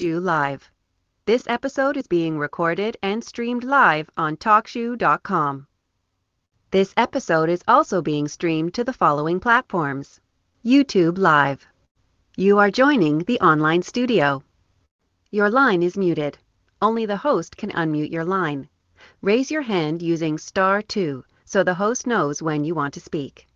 Shoe Live. This episode is being recorded and streamed live on TalkShoe.com. This episode is also being streamed to the following platforms: YouTube Live. You are joining the online studio. Your line is muted. Only the host can unmute your line. Raise your hand using star 2 so the host knows when you want to speak.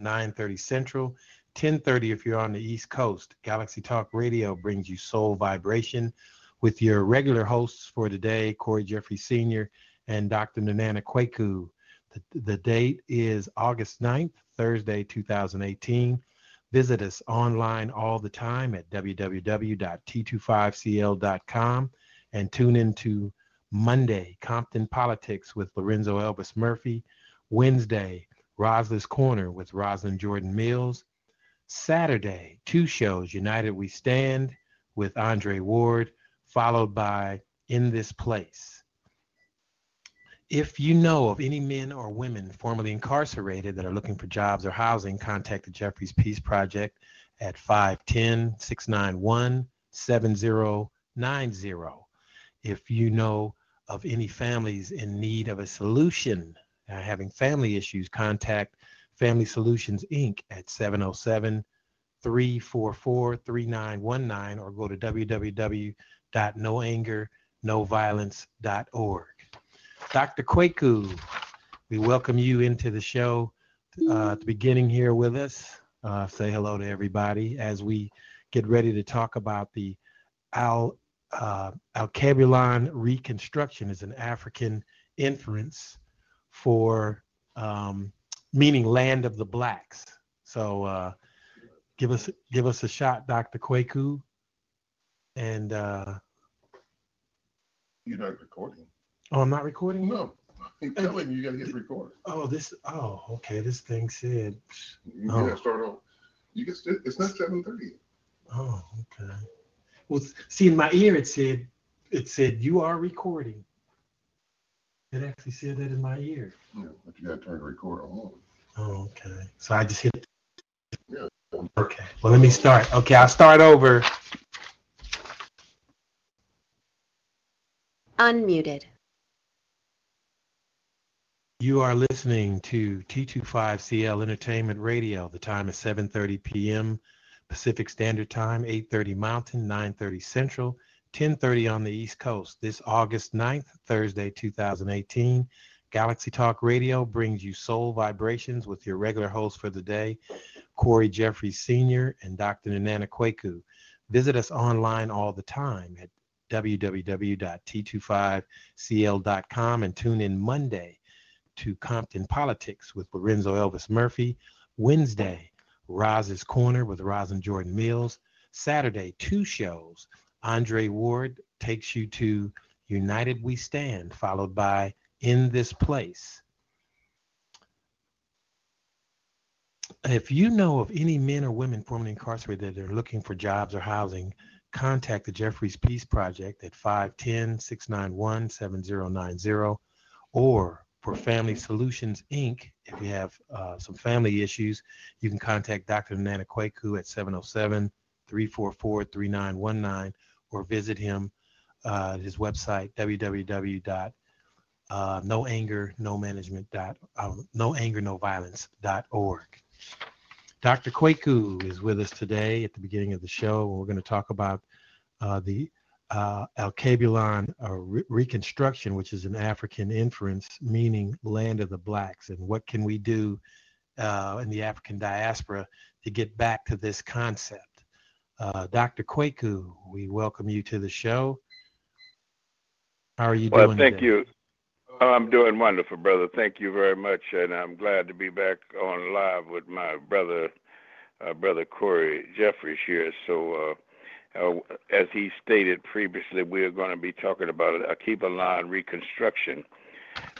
9:30 Central, 10:30 if you're on the East Coast. Galaxy Talk Radio brings you Soul Vibration with your regular hosts for today, Corey Jeffrey Sr. and Dr. Nanana Kwaku. The, the date is August 9th, Thursday, 2018. Visit us online all the time at www.t25cl.com and tune into Monday, Compton Politics with Lorenzo Elvis Murphy. Wednesday, Roslyn's Corner with Rosalind Jordan Mills. Saturday, two shows, United We Stand with Andre Ward, followed by In This Place. If you know of any men or women formerly incarcerated that are looking for jobs or housing, contact the Jeffries Peace Project at 510-691-7090. If you know of any families in need of a solution, uh, having family issues, contact Family Solutions Inc. at 707 344 3919 or go to www.noangernoviolence.org. Dr. Kwaku, we welcome you into the show uh, at the beginning here with us. Uh, say hello to everybody as we get ready to talk about the Al uh, Alkebulan reconstruction is an African inference for um, meaning land of the blacks. So uh, give us give us a shot, Dr. Kwaku. And uh, You're not recording. oh, I'm not recording. No, I'm telling you, you gotta hit record. Oh, this. Oh, okay. This thing said. You Oh. gotta start off. You can still, it's not seven thirty. Oh, okay. Well, see, in my ear it said, it said you are recording. It actually said that in my ear. Yeah, but you gotta turn the record on. Oh, okay. So I just hit. Yeah. Okay. Well, let me start. Okay, I'll start over. Unmuted. You are listening to T25CL Entertainment Radio. The time is 7:30 p.m. Pacific Standard Time, 8:30 Mountain, 9:30 Central, 10:30 on the East Coast. This August 9th, Thursday, 2018, Galaxy Talk Radio brings you Soul Vibrations with your regular host for the day, Corey Jeffries Sr. and Dr. Nana Kwaku. Visit us online all the time at www.t25cl.com and tune in Monday to Compton Politics with Lorenzo Elvis Murphy. Wednesday, Roz's Corner with Roz and Jordan Mills. Saturday, two shows. Andre Ward takes you to United We Stand, followed by In This Place. If you know of any men or women formerly incarcerated that are looking for jobs or housing, contact the Jeffries Peace Project at 510 691 7090 or for Family Solutions Inc. If you have uh, some family issues, you can contact Dr. Nana Kwaku at 707 344 3919 or visit him uh, his website www. Uh, no anger, no management dot, uh, no anger, no violence dot org. Dr. Kwaku is with us today at the beginning of the show, we're going to talk about uh, the uh, Alkebulan uh, re- reconstruction, which is an African inference meaning land of the blacks, and what can we do uh, in the African diaspora to get back to this concept. Uh, Dr. Kwaku, we welcome you to the show. How are you Well, doing? thank today? you. Oh, I'm doing wonderful, brother. Thank you very much, and I'm glad to be back on live with my brother, uh, brother Corey Jeffries here. So, uh, uh, as he stated previously, we are going to be talking about Alkebulan reconstruction.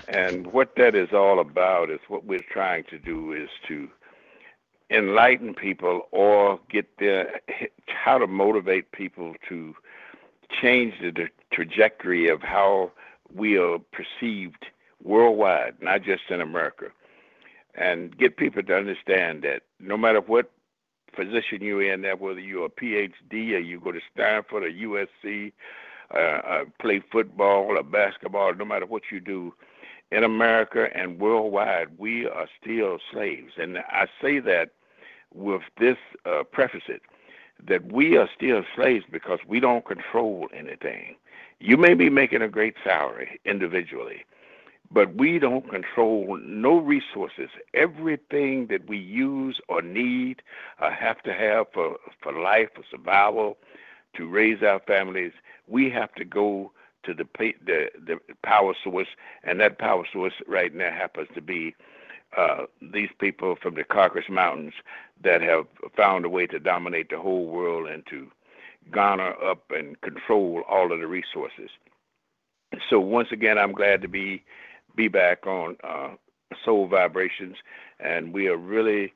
And what that is all about is what we're trying to do is to enlighten people or get their how to motivate people to change the, trajectory of how we are perceived worldwide, not just in America, and get people to understand that no matter what position you're in, that whether you're a PhD or you go to Stanford or USC, uh, uh, play football or basketball, no matter what you do, in America and worldwide, we are still slaves. And I say that with this uh, preface it that we are still slaves because we don't control anything. You may be making a great salary individually, but we don't control no resources. Everything that we use or need or have to have for, for life, for survival, to raise our families, we have to go to the, the, the power source, and that power source right now happens to be uh, these people from the Caucasus Mountains that have found a way to dominate the whole world and to garner up and control all of the resources. So once again, I'm glad to be be back on uh, Soul Vibrations, and we are really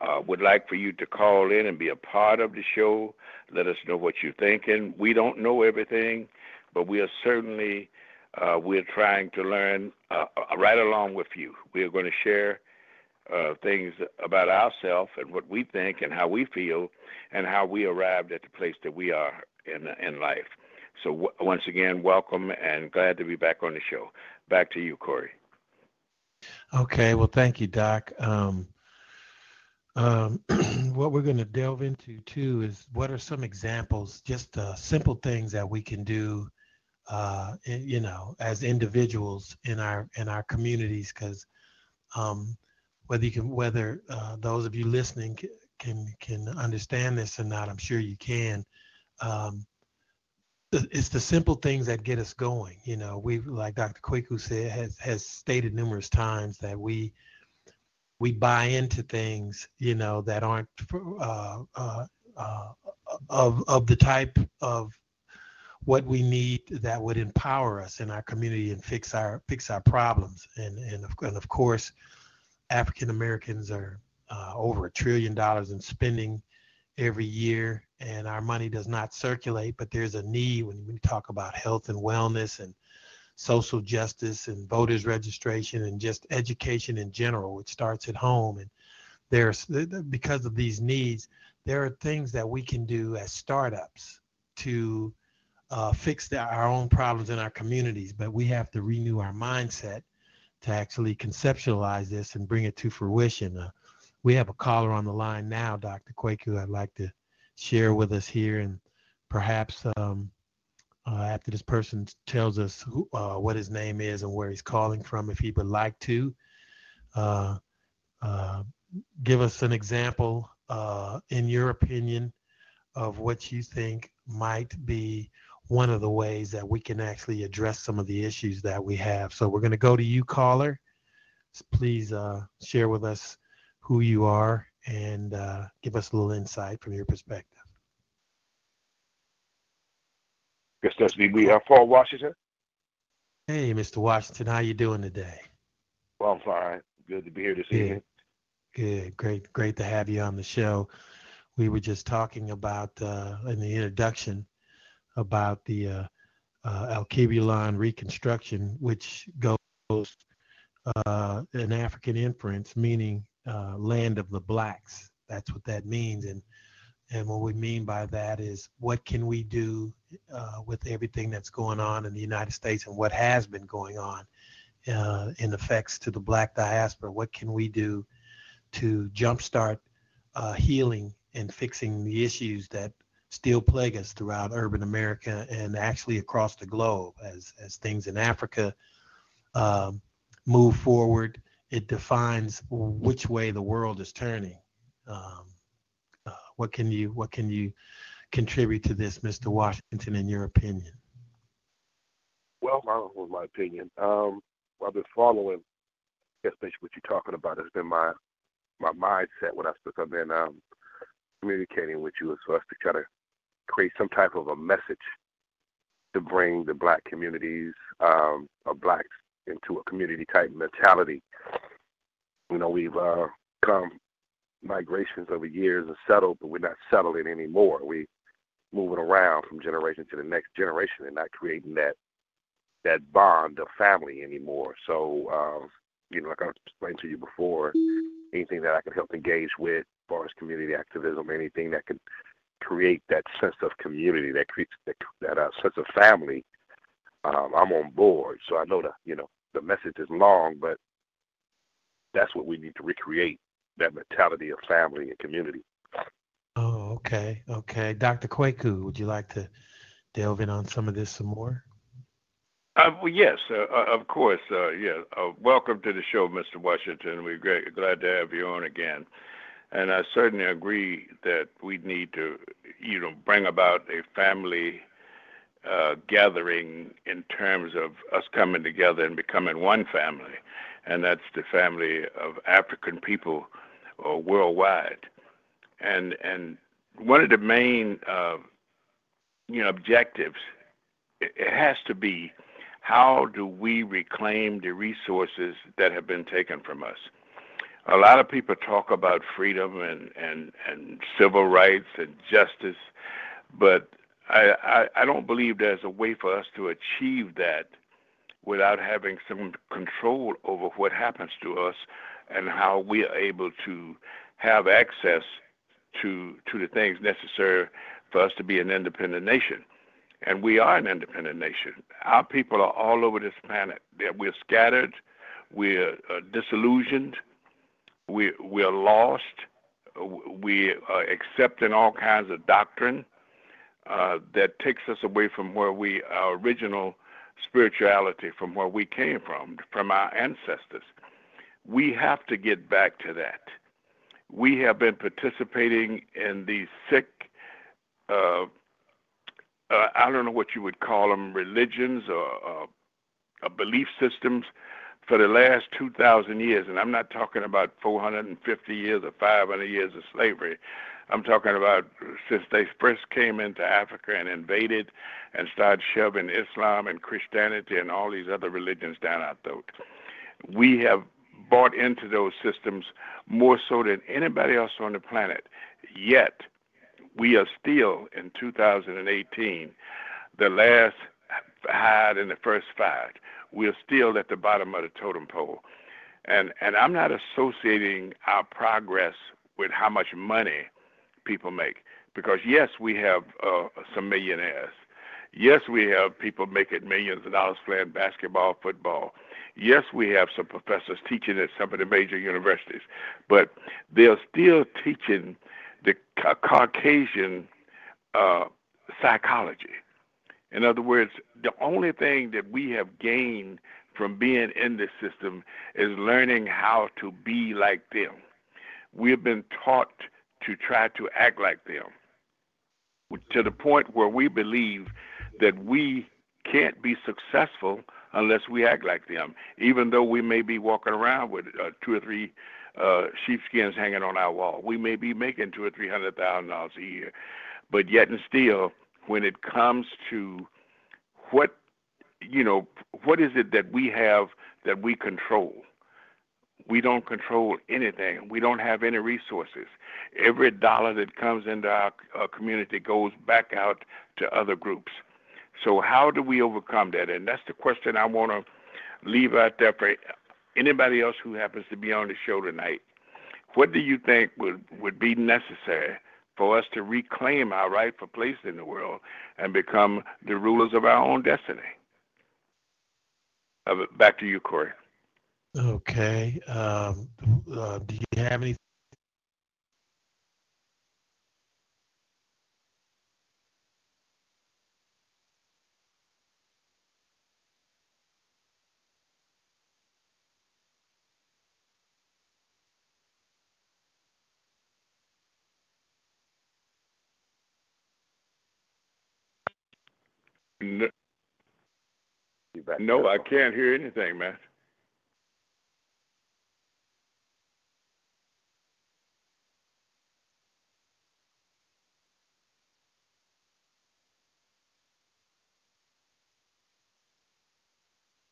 uh, would like for you to call in and be a part of the show. Let us know what you're thinking. We don't know everything, but we are certainly uh, we're trying to learn uh, uh right along with you. We are going to share uh, things about ourselves and what we think and how we feel and how we arrived at the place that we are in in life. So w- once again, welcome and glad to be back on the show. Back to you, Corey. Okay, well, thank you, Doc. Um, um, what we're going to delve into too is what are some examples, just uh, simple things that we can do, uh, you know, as individuals in our in our communities, because um, whether you can whether uh, those of you listening can can understand this or not, I'm sure you can. Um, it's the simple things that get us going. You know, we like Dr. Kwaku said has has stated numerous times that we we buy into things, you know, that aren't uh, uh, uh, of of the type of what we need that would empower us in our community and fix our fix our problems. And and of, and of course, African Americans are uh, over a trillion dollars in spending every year, and our money does not circulate. But there's a need when we talk about health and wellness and social justice and voters registration and just education in general, which starts at home. And there's because of these needs, there are things that we can do as startups to uh, fix the, our own problems in our communities. But we have to renew our mindset to actually conceptualize this and bring it to fruition. Uh, we have a caller on the line now, Dr. Kwaku, I'd like to share with us here. And perhaps um, uh, after this person tells us who, uh, what his name is and where he's calling from, if he would like to, uh, uh, give us an example, uh, in your opinion, of what you think might be one of the ways that we can actually address some of the issues that we have. So we're going to go to you, caller. Please uh, share with us who you are and uh, give us a little insight from your perspective. Yes, that's me. We are Paul Washington. Hey, Mr. Washington, how you doing today? Well, I'm fine. Good to be here this Good. evening. Good, great, great to have you on the show. We were just talking about uh, in the introduction about the uh, uh, reconstruction, which goes uh, an African inference, meaning uh, land of the blacks. That's what that means. And and what we mean by that is what can we do uh, with everything that's going on in the United States and what has been going on uh, in effects to the black diaspora? What can we do to jumpstart uh, healing and fixing the issues that still plague us throughout urban America and actually across the globe as, as things in Africa um, move forward. It defines which way the world is turning. Um, uh, what can you what can you contribute to this, Mr. Washington, in your opinion? Well, my my opinion. Um, I've been following, especially what you're talking about. It's been my my mindset when I I've been um, communicating with you, is for us to try to create some type of a message to bring the black communities um, of blacks into a community type mentality. You know, we've uh, come migrations over years and settled, but we're not settling anymore. We moving around from generation to the next generation and not creating that that bond of family anymore. So, um, you know, like I explained to you before, anything that I can help engage with, as far as community activism, anything that can create that sense of community, that creates that, that uh, sense of family, um, I'm on board. So I know that you know the message is long, but that's what we need to recreate that mentality of family and community. Oh, okay, okay. Dr. Kwaku, would you like to delve in on some of this some more? Uh, well, yes, uh, uh, of course. Uh, yeah. Uh, welcome to the show, Mr. Washington. We're great, glad to have you on again. And I certainly agree that we need to, you know, bring about a family uh, gathering in terms of us coming together and becoming one family, and that's the family of African people uh, worldwide. And and one of the main, uh, you know, objectives it, it has to be how do we reclaim the resources that have been taken from us? A lot of people talk about freedom and, and, and civil rights and justice, but I, I, I don't believe there's a way for us to achieve that without having some control over what happens to us and how we are able to have access to to the things necessary for us to be an independent nation and we are an independent nation. Our people are all over this planet. We're scattered, we're uh, disillusioned, we we're lost, we are accepting all kinds of doctrine uh, that takes us away from where we our original spirituality, from where we came from, from our ancestors. We have to get back to that. We have been participating in these sick uh, uh, I don't know what you would call them, religions or uh, belief systems for the last 2,000 years. And I'm not talking about 450 years or 500 years of slavery. I'm talking about since they first came into Africa and invaded and started shoving Islam and Christianity and all these other religions down our throat. We have bought into those systems more so than anybody else on the planet. Yet, we are still in 2018 the last hide in the first five. We're still at the bottom of the totem pole. And and I'm not associating our progress with how much money people make. Because yes, we have uh, some millionaires. Yes, we have people making millions of dollars playing basketball, football. Yes, we have some professors teaching at some of the major universities, but they're still teaching the Caucasian uh, psychology. In other words, the only thing that we have gained from being in this system is learning how to be like them. We've been taught to try to act like them to the point where we believe that we can't be successful unless we act like them, even though we may be walking around with uh, two or three uh, sheepskins hanging on our wall. We may be making two or three hundred thousand dollars a year, but yet and still, when it comes to what you know, what is it that we have that we control? We don't control anything. We don't have any resources. Every dollar that comes into our, our community goes back out to other groups. So how do we overcome that? And that's the question I want to leave out there for anybody else who happens to be on the show tonight, what do you think would, would be necessary for us to reclaim our rightful place in the world and become the rulers of our own destiny? Uh, back to you, Corey. Okay. Um, uh, do you have any No, no I can't hear anything, man.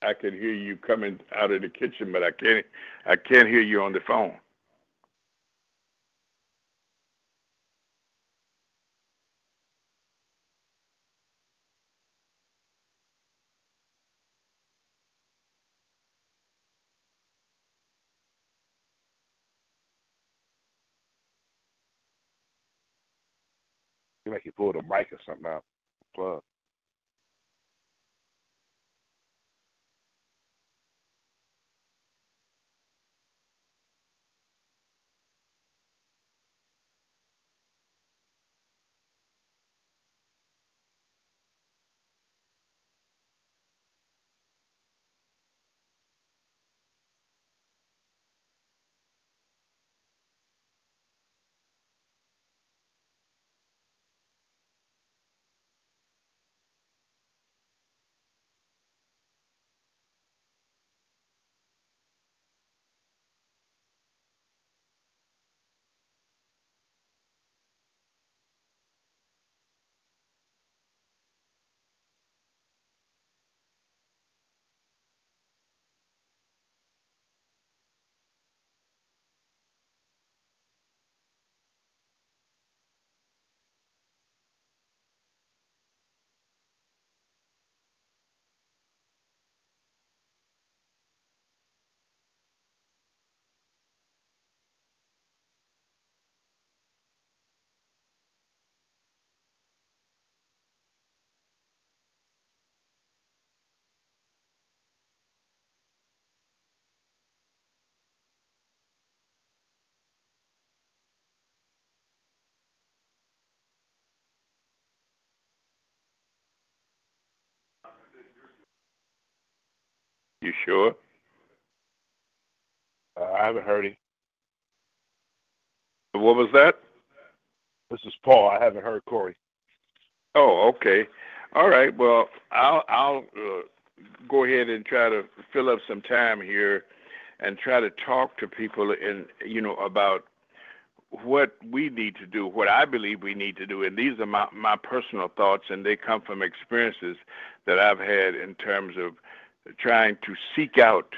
I can hear you coming out of the kitchen, but I can't I can't hear you on the phone. Mic or something out. Plug. You sure? Uh, I haven't heard him. What was that? This is Paul. I haven't heard Corey. Oh, okay. All right. Well, I'll I'll uh, go ahead and try to fill up some time here, and try to talk to people and you know about what we need to do, what I believe we need to do, and these are my my personal thoughts, and they come from experiences that I've had in terms of trying to seek out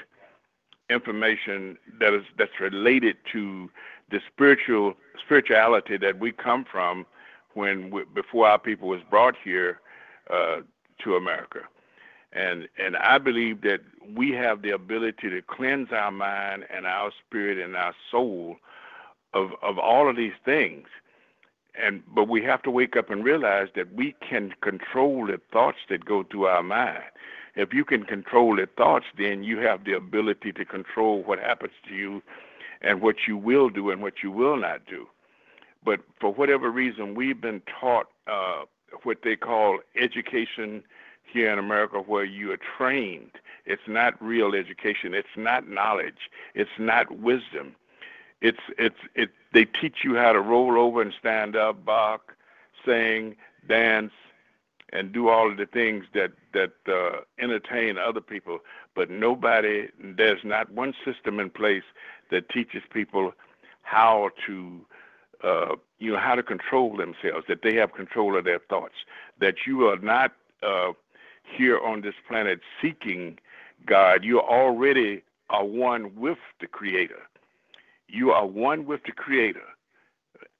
information that is that's related to the spiritual spirituality that we come from when we, before our people was brought here uh, to America. And and I believe that we have the ability to cleanse our mind and our spirit and our soul of of all of these things. And but we have to wake up and realize that we can control the thoughts that go through our mind. If you can control the thoughts, then you have the ability to control what happens to you and what you will do and what you will not do. But for whatever reason, we've been taught uh, what they call education here in America, where you are trained. It's not real education. It's not knowledge. It's not wisdom. It's it's it. They teach you how to roll over and stand up, bark, sing, dance, and do all of the things that that uh, entertain other people. But nobody, there's not one system in place that teaches people how to, uh, you know, how to control themselves. That they have control of their thoughts. That you are not uh, here on this planet seeking God. You already are one with the Creator. You are one with the Creator.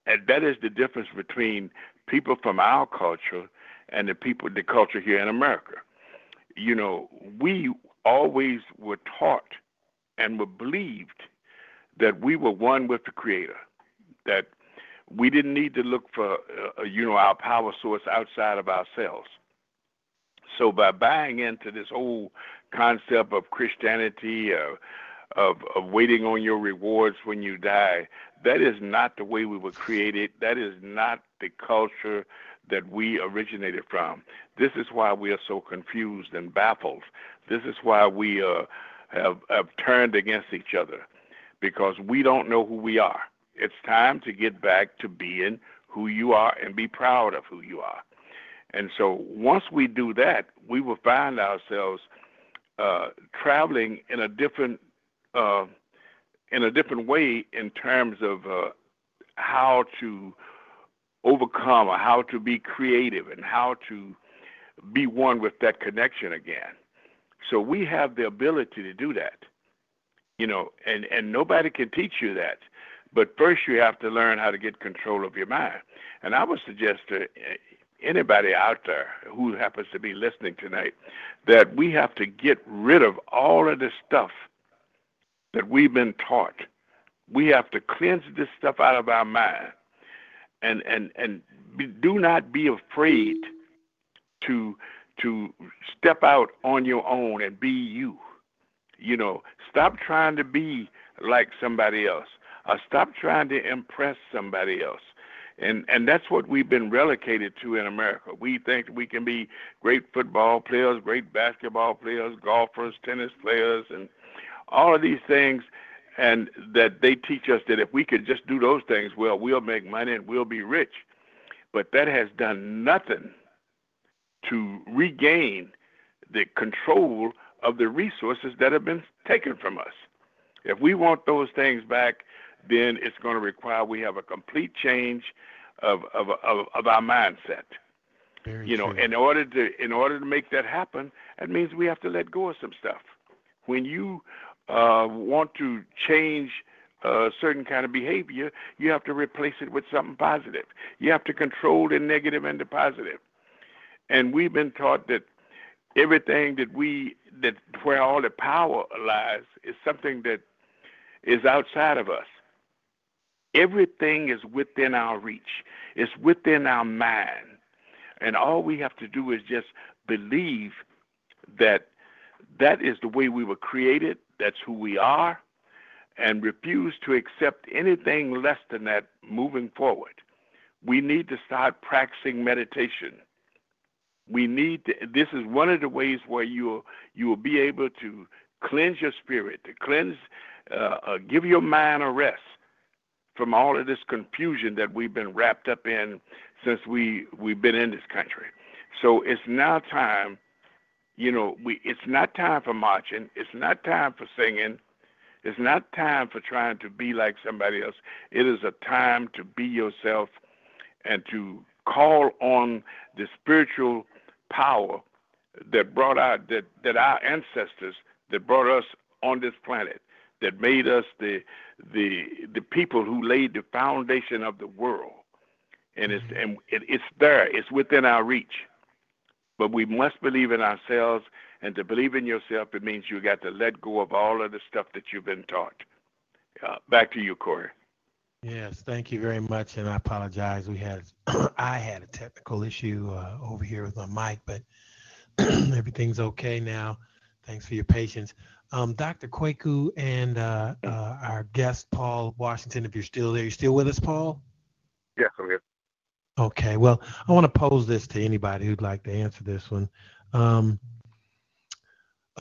And that is the difference between people from our culture and the people, the culture here in America. You know, we always were taught and were believed that we were one with the Creator, that we didn't need to look for, uh, you know, our power source outside of ourselves. So by buying into this whole concept of Christianity, uh, of, of waiting on your rewards when you die, that is not the way we were created. That is not the culture that we originated from. This is why we are so confused and baffled. This is why we uh, have, have turned against each other because we don't know who we are. It's time to get back to being who you are and be proud of who you are. And so once we do that, we will find ourselves uh, traveling in a different uh, in a different way in terms of uh, how to overcome or how to be creative and how to be one with that connection again. So we have the ability to do that. You know, and and nobody can teach you that. But first, you have to learn how to get control of your mind. And I would suggest to eh, anybody out there who happens to be listening tonight that we have to get rid of all of the stuff that we've been taught. We have to cleanse this stuff out of our mind, and and and be, do not be afraid to to step out on your own and be you. You know, stop trying to be like somebody else, stop trying to impress somebody else. And and that's what we've been relegated to in America. We think we can be great football players, great basketball players, golfers, tennis players, and all of these things and that they teach us that if we could just do those things well we'll make money and we'll be rich. But that has done nothing to regain the control of the resources that have been taken from us. If we want those things back then it's going to require we have a complete change of of of, of our mindset. Very you know true. in order to in order to make that happen that means we have to let go of some stuff. When you uh, want to change a certain kind of behavior, you have to replace it with something positive. You have to control the negative and the positive. And we've been taught that everything that we that where all the power lies is something that is outside of us. Everything is within our reach. It's within our mind. And all we have to do is just believe that that is the way we were created, that's who we are, and refuse to accept anything less than that moving forward. We need to start practicing meditation. We need to, this is one of the ways where you you will be able to cleanse your spirit, to cleanse, uh, uh, give your mind a rest from all of this confusion that we've been wrapped up in since we we've been in this country. So it's now time you know, we it's not time for marching, it's not time for singing, it's not time for trying to be like somebody else. It is a time to be yourself and to call on the spiritual power that brought out that, that our ancestors that brought us on this planet, that made us the the the people who laid the foundation of the world. And it's mm-hmm. and it, it's there, it's within our reach. But we must believe in ourselves, and to believe in yourself, it means you got to let go of all of the stuff that you've been taught. Uh, back to you, Corey. Yes, thank you very much, and I apologize. We had I had a technical issue uh, over here with my mic, but everything's okay now. Thanks for your patience. Um, Dr. Kwaku and uh, uh, our guest Paul Washington, if you're still there, you still with us, Paul? Yes, I'm here. Okay, well, I want to pose this to anybody who'd like to answer this one. Um,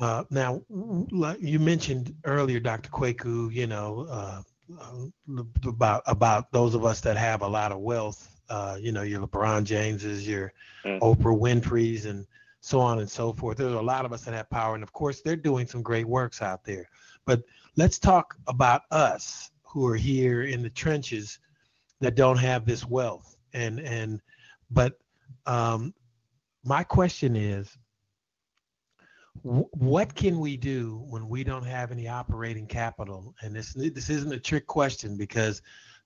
uh, now, like you mentioned earlier, Dr. Kwaku, you know, uh, uh, about about those of us that have a lot of wealth, uh, you know, your LeBron Jameses, your Mm. Oprah Winfrey's, and so on and so forth. There's a lot of us that have power, and of course, they're doing some great works out there. But let's talk about us who are here in the trenches that don't have this wealth and and but um, my question is wh- what can we do when we don't have any operating capital? And this this isn't a trick question because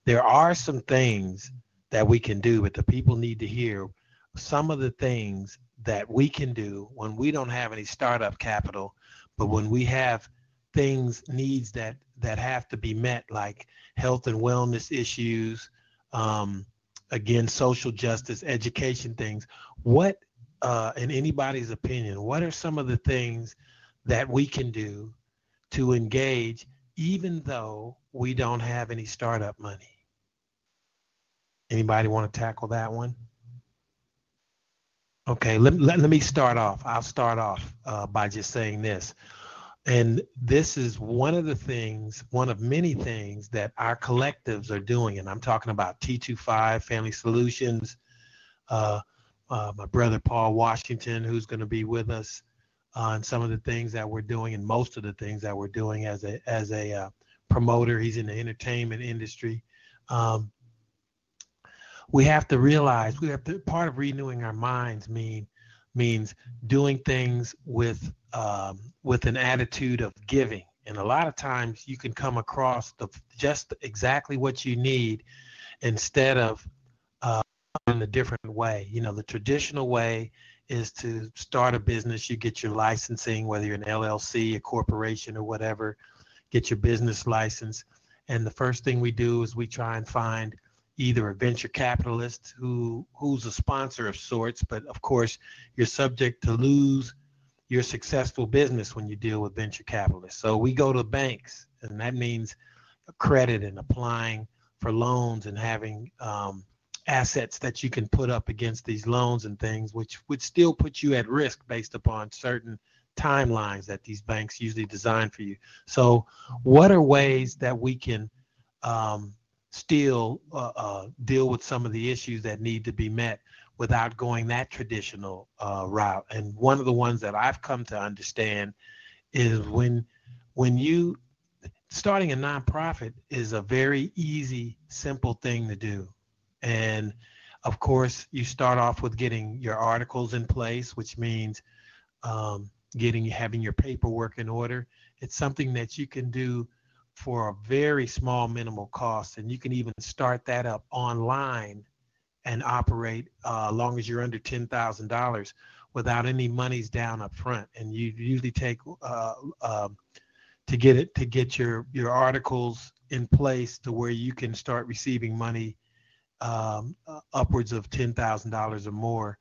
there are some things that we can do but the people need to hear some of the things that we can do when we don't have any startup capital but when we have things needs that that have to be met like health and wellness issues um, again social justice education things. What uh, in anybody's opinion what are some of the things that we can do to engage even though we don't have any startup money? Anybody want to tackle that one? Okay let, let, let me start off. I'll start off uh, by just saying this and this is one of the things, one of many things that our collectives are doing. And I'm talking about T25 Family Solutions, uh, uh, my brother Paul Washington, who's going to be with us on some of the things that we're doing, and most of the things that we're doing as a as a uh, promoter. He's in the entertainment industry. Um, we have to realize we have to part of renewing our minds mean means doing things with um, with an attitude of giving. And a lot of times you can come across the just exactly what you need instead of uh, in a different way. You know, the traditional way is to start a business. You get your licensing, whether you're an LLC, a corporation, or whatever. Get your business license, and the first thing we do is we try and find either a venture capitalist who who's a sponsor of sorts, but of course you're subject to lose your successful business when you deal with venture capitalists. So we go to banks, and that means credit and applying for loans and having um, assets that you can put up against these loans and things, which would still put you at risk based upon certain timelines that these banks usually design for you. So, what are ways that we can um, still uh, uh, deal with some of the issues that need to be met without going that traditional uh, route. And one of the ones that I've come to understand is when when you starting a nonprofit is a very easy, simple thing to do. And of course, you start off with getting your articles in place, which means um, getting having your paperwork in order. It's something that you can do for a very small minimal cost. And you can even start that up online and operate uh, as long as you're under $10,000 without any monies down up front. And you usually take uh, uh, to get it to get your your articles in place to where you can start receiving money um, uh, upwards of $10,000 or more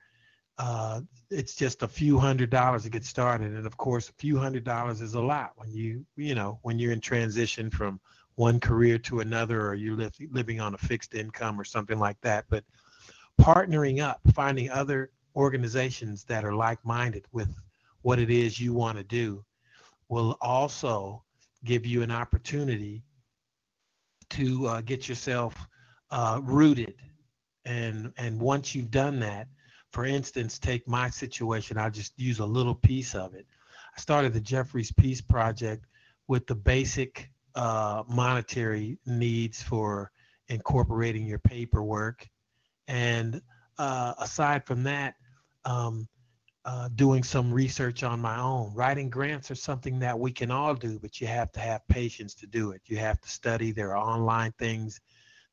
uh, it's just a few hundred dollars to get started. And of course, a few hundred dollars is a lot when you, you know, when you're in transition from one career to another or you're live, living on a fixed income or something like that. But partnering up, finding other organizations that are like minded with what it is you want to do will also give you an opportunity to uh, get yourself uh, rooted. And, and once you've done that, for instance, take my situation, I'll just use a little piece of it. I started the Jeffries Peace Project with the basic uh, monetary needs for incorporating your paperwork. And uh, aside from that, um, uh, doing some research on my own. Writing grants are something that we can all do, but you have to have patience to do it. You have to study. There are online things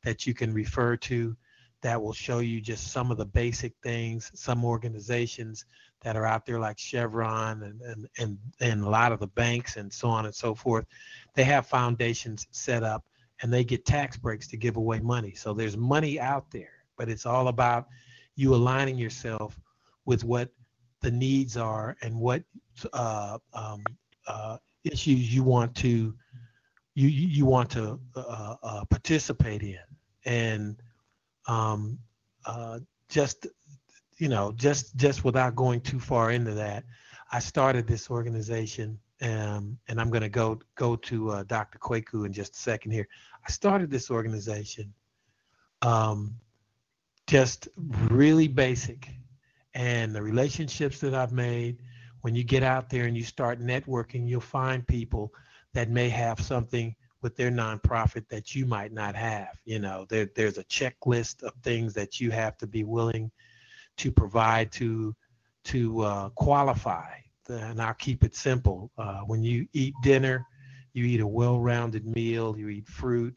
that you can refer to that will show you just some of the basic things. Some organizations that are out there like Chevron and, and, and, and a lot of the banks and so on and so forth, they have foundations set up and they get tax breaks to give away money. So there's money out there, but it's all about you aligning yourself with what the needs are and what uh, um, uh, issues you want to you you want to uh, uh participate in and um, uh, just you know just just without going too far into that i started this organization um, and i'm going to go go to uh, dr kwaku in just a second here. I started this organization um, just really basic and the relationships that i've made when you get out there and you start networking you'll find people that may have something with their nonprofit that you might not have. You know, there, there's a checklist of things that you have to be willing to provide to to uh, qualify. And I'll keep it simple. Uh, when you eat dinner, you eat a well-rounded meal. You eat fruit,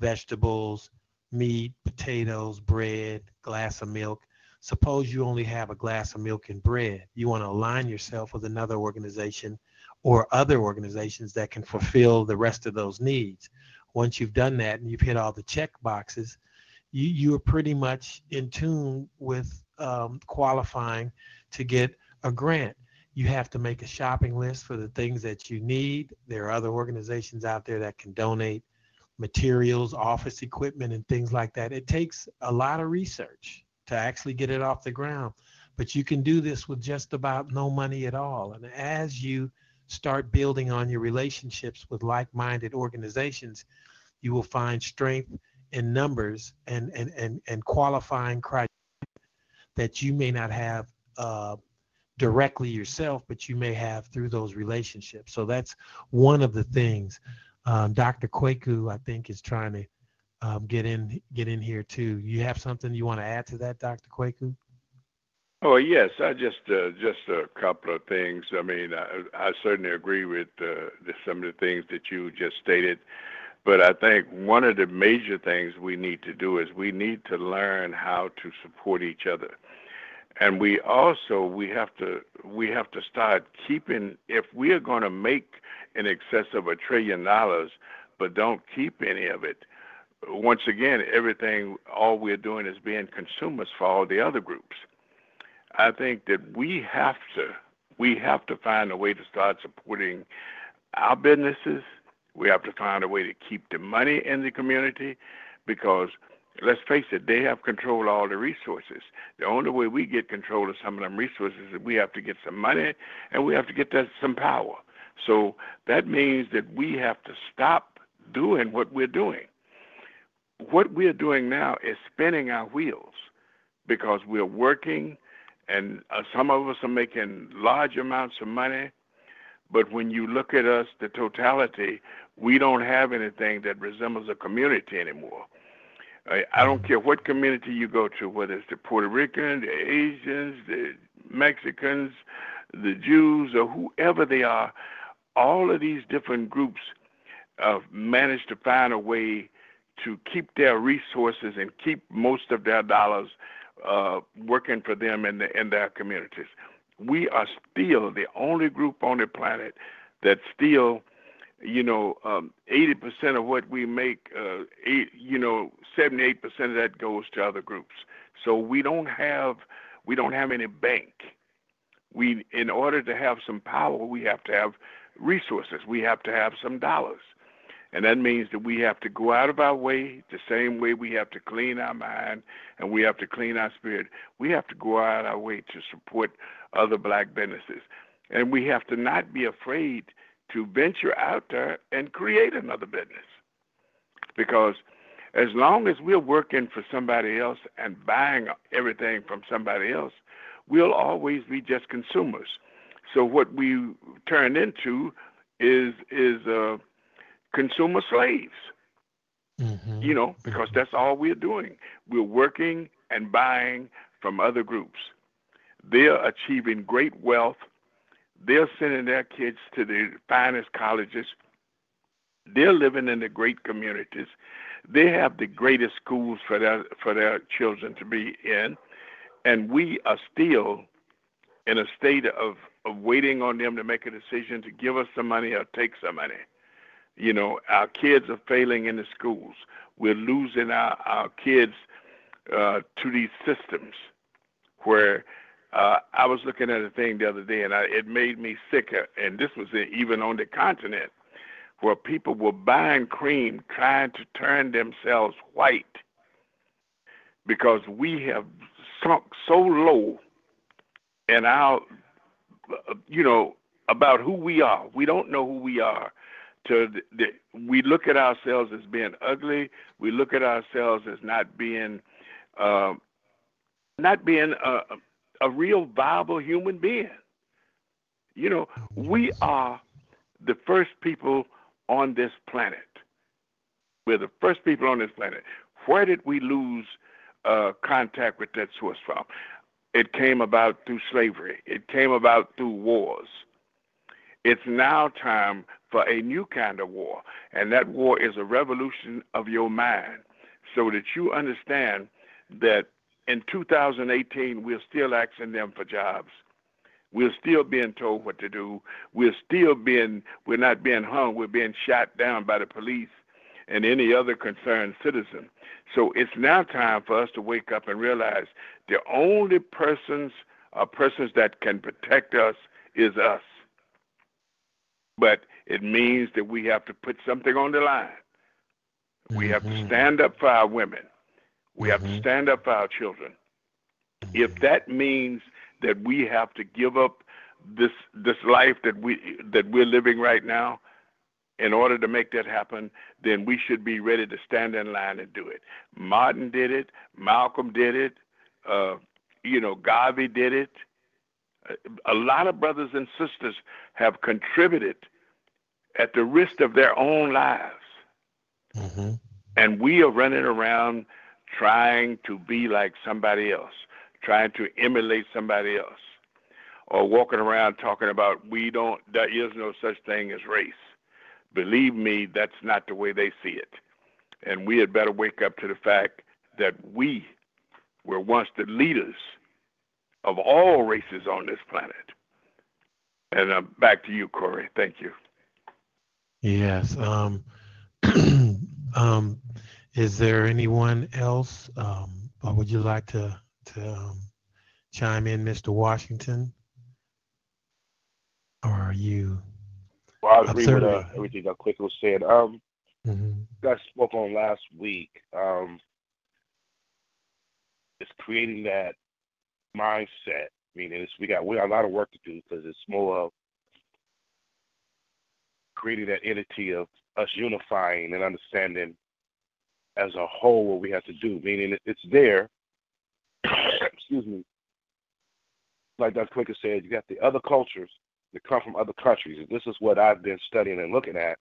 vegetables, meat, potatoes, bread, glass of milk. Suppose you only have a glass of milk and bread. You want to align yourself with another organization or other organizations that can fulfill the rest of those needs. Once you've done that and you've hit all the check boxes, you, you are pretty much in tune with um, qualifying to get a grant. You have to make a shopping list for the things that you need. There are other organizations out there that can donate materials, office equipment, and things like that. It takes a lot of research to actually get it off the ground, but you can do this with just about no money at all. And as you start building on your relationships with like-minded organizations, you will find strength in numbers and and and, and qualifying criteria that you may not have uh, directly yourself, but you may have through those relationships. So that's one of the things. Um, Dr. Kwaku, I think, is trying to um, get in get in here too. You have something you want to add to that, Dr. Kwaku? Oh yes, I just uh, just a couple of things. I mean, I, I certainly agree with uh, some of the things that you just stated, but I think one of the major things we need to do is we need to learn how to support each other, and we also we have to we have to start keeping if we are going to make in excess of a trillion dollars, but don't keep any of it. Once again, everything all we're doing is being consumers for all the other groups I think that we have to we have to find a way to start supporting our businesses. We have to find a way to keep the money in the community because let's face it, they have control of all the resources. The only way we get control of some of them resources is we have to get some money and we have to get that some power. So that means that we have to stop doing what we're doing. What we're doing now is spinning our wheels because we're working and uh, some of us are making large amounts of money. But when you look at us, the totality, we don't have anything that resembles a community anymore. I, I don't care what community you go to, whether it's the Puerto Ricans, the Asians, the Mexicans, the Jews, or whoever they are, all of these different groups uh, managed to find a way to keep their resources and keep most of their dollars uh, working for them in, the, in their communities. We are still the only group on the planet that still, you know, um, 80% of what we make, uh, eight, you know, 78% of that goes to other groups. So we don't have we don't have any bank. We, in order to have some power, we have to have resources. We have to have some dollars. And that means that we have to go out of our way the same way we have to clean our mind and we have to clean our spirit. We have to go out of our way to support other black businesses. And we have to not be afraid to venture out there and create another business. Because as long as we're working for somebody else and buying everything from somebody else, we'll always be just consumers. So what we turn into is is uh, consumer slaves. Mm-hmm. You know, because mm-hmm. that's all we're doing. We're working and buying from other groups. They're achieving great wealth. They're sending their kids to the finest colleges. They're living in the great communities. They have the greatest schools for their for their children to be in, and we are still in a state of, of waiting on them to make a decision to give us some money or take some money. You know, our kids are failing in the schools. We're losing our, our kids uh, to these systems where uh, I was looking at a thing the other day and I, it made me sick. And this was even on the continent where people were buying cream trying to turn themselves white because we have sunk so low in our, uh, you know, about who we are. We don't know who we are to the, the, we look at ourselves as being ugly. We look at ourselves as not being uh, not being a, a real viable human being. You know, we are the first people on this planet. We're the first people on this planet. Where did we lose uh, contact with that source from? It came about through slavery. It came about through wars. It's now time for a new kind of war, and that war is a revolution of your mind so that you understand that in 2018 we're still asking them for jobs. We're still being told what to do. We're still being, we're not being hung, we're being shot down by the police and any other concerned citizen. So it's now time for us to wake up and realize the only persons or persons that can protect us is us but it means that we have to put something on the line. We mm-hmm. have to mm-hmm. stand up for our women. We mm-hmm. have to mm-hmm. stand up for our children. If that means that we have to give up this this life that we that we're living right now, in order to make that happen, then we should be ready to stand in line and do it. Martin did it. Malcolm did it. Uh, you know, Garvey did it. A lot of brothers and sisters have contributed at the risk of their own lives. Mm-hmm. And we are running around trying to be like somebody else, trying to emulate somebody else or walking around talking about we don't there is no such thing as race. Believe me, that's not the way they see it. And we had better wake up to the fact that we were once the leaders of all races on this planet. And uh, back to you, Corey. Thank you. Yes. Um, um, is there anyone else, um, or would you like to to um, chime in, Mr. Washington? Or are you? Well, I agree with uh, everything that Quick was saying. Um, Mhm. I spoke on last week. Um, it's creating that mindset. Meaning, it's, we got we got a lot of work to do because it's more of creating that entity of us unifying and understanding as a whole what we have to do. Meaning, it's there. excuse me. Like Dr. Kwaku said, you got the other cultures that come from other countries, and this is what I've been studying and looking at,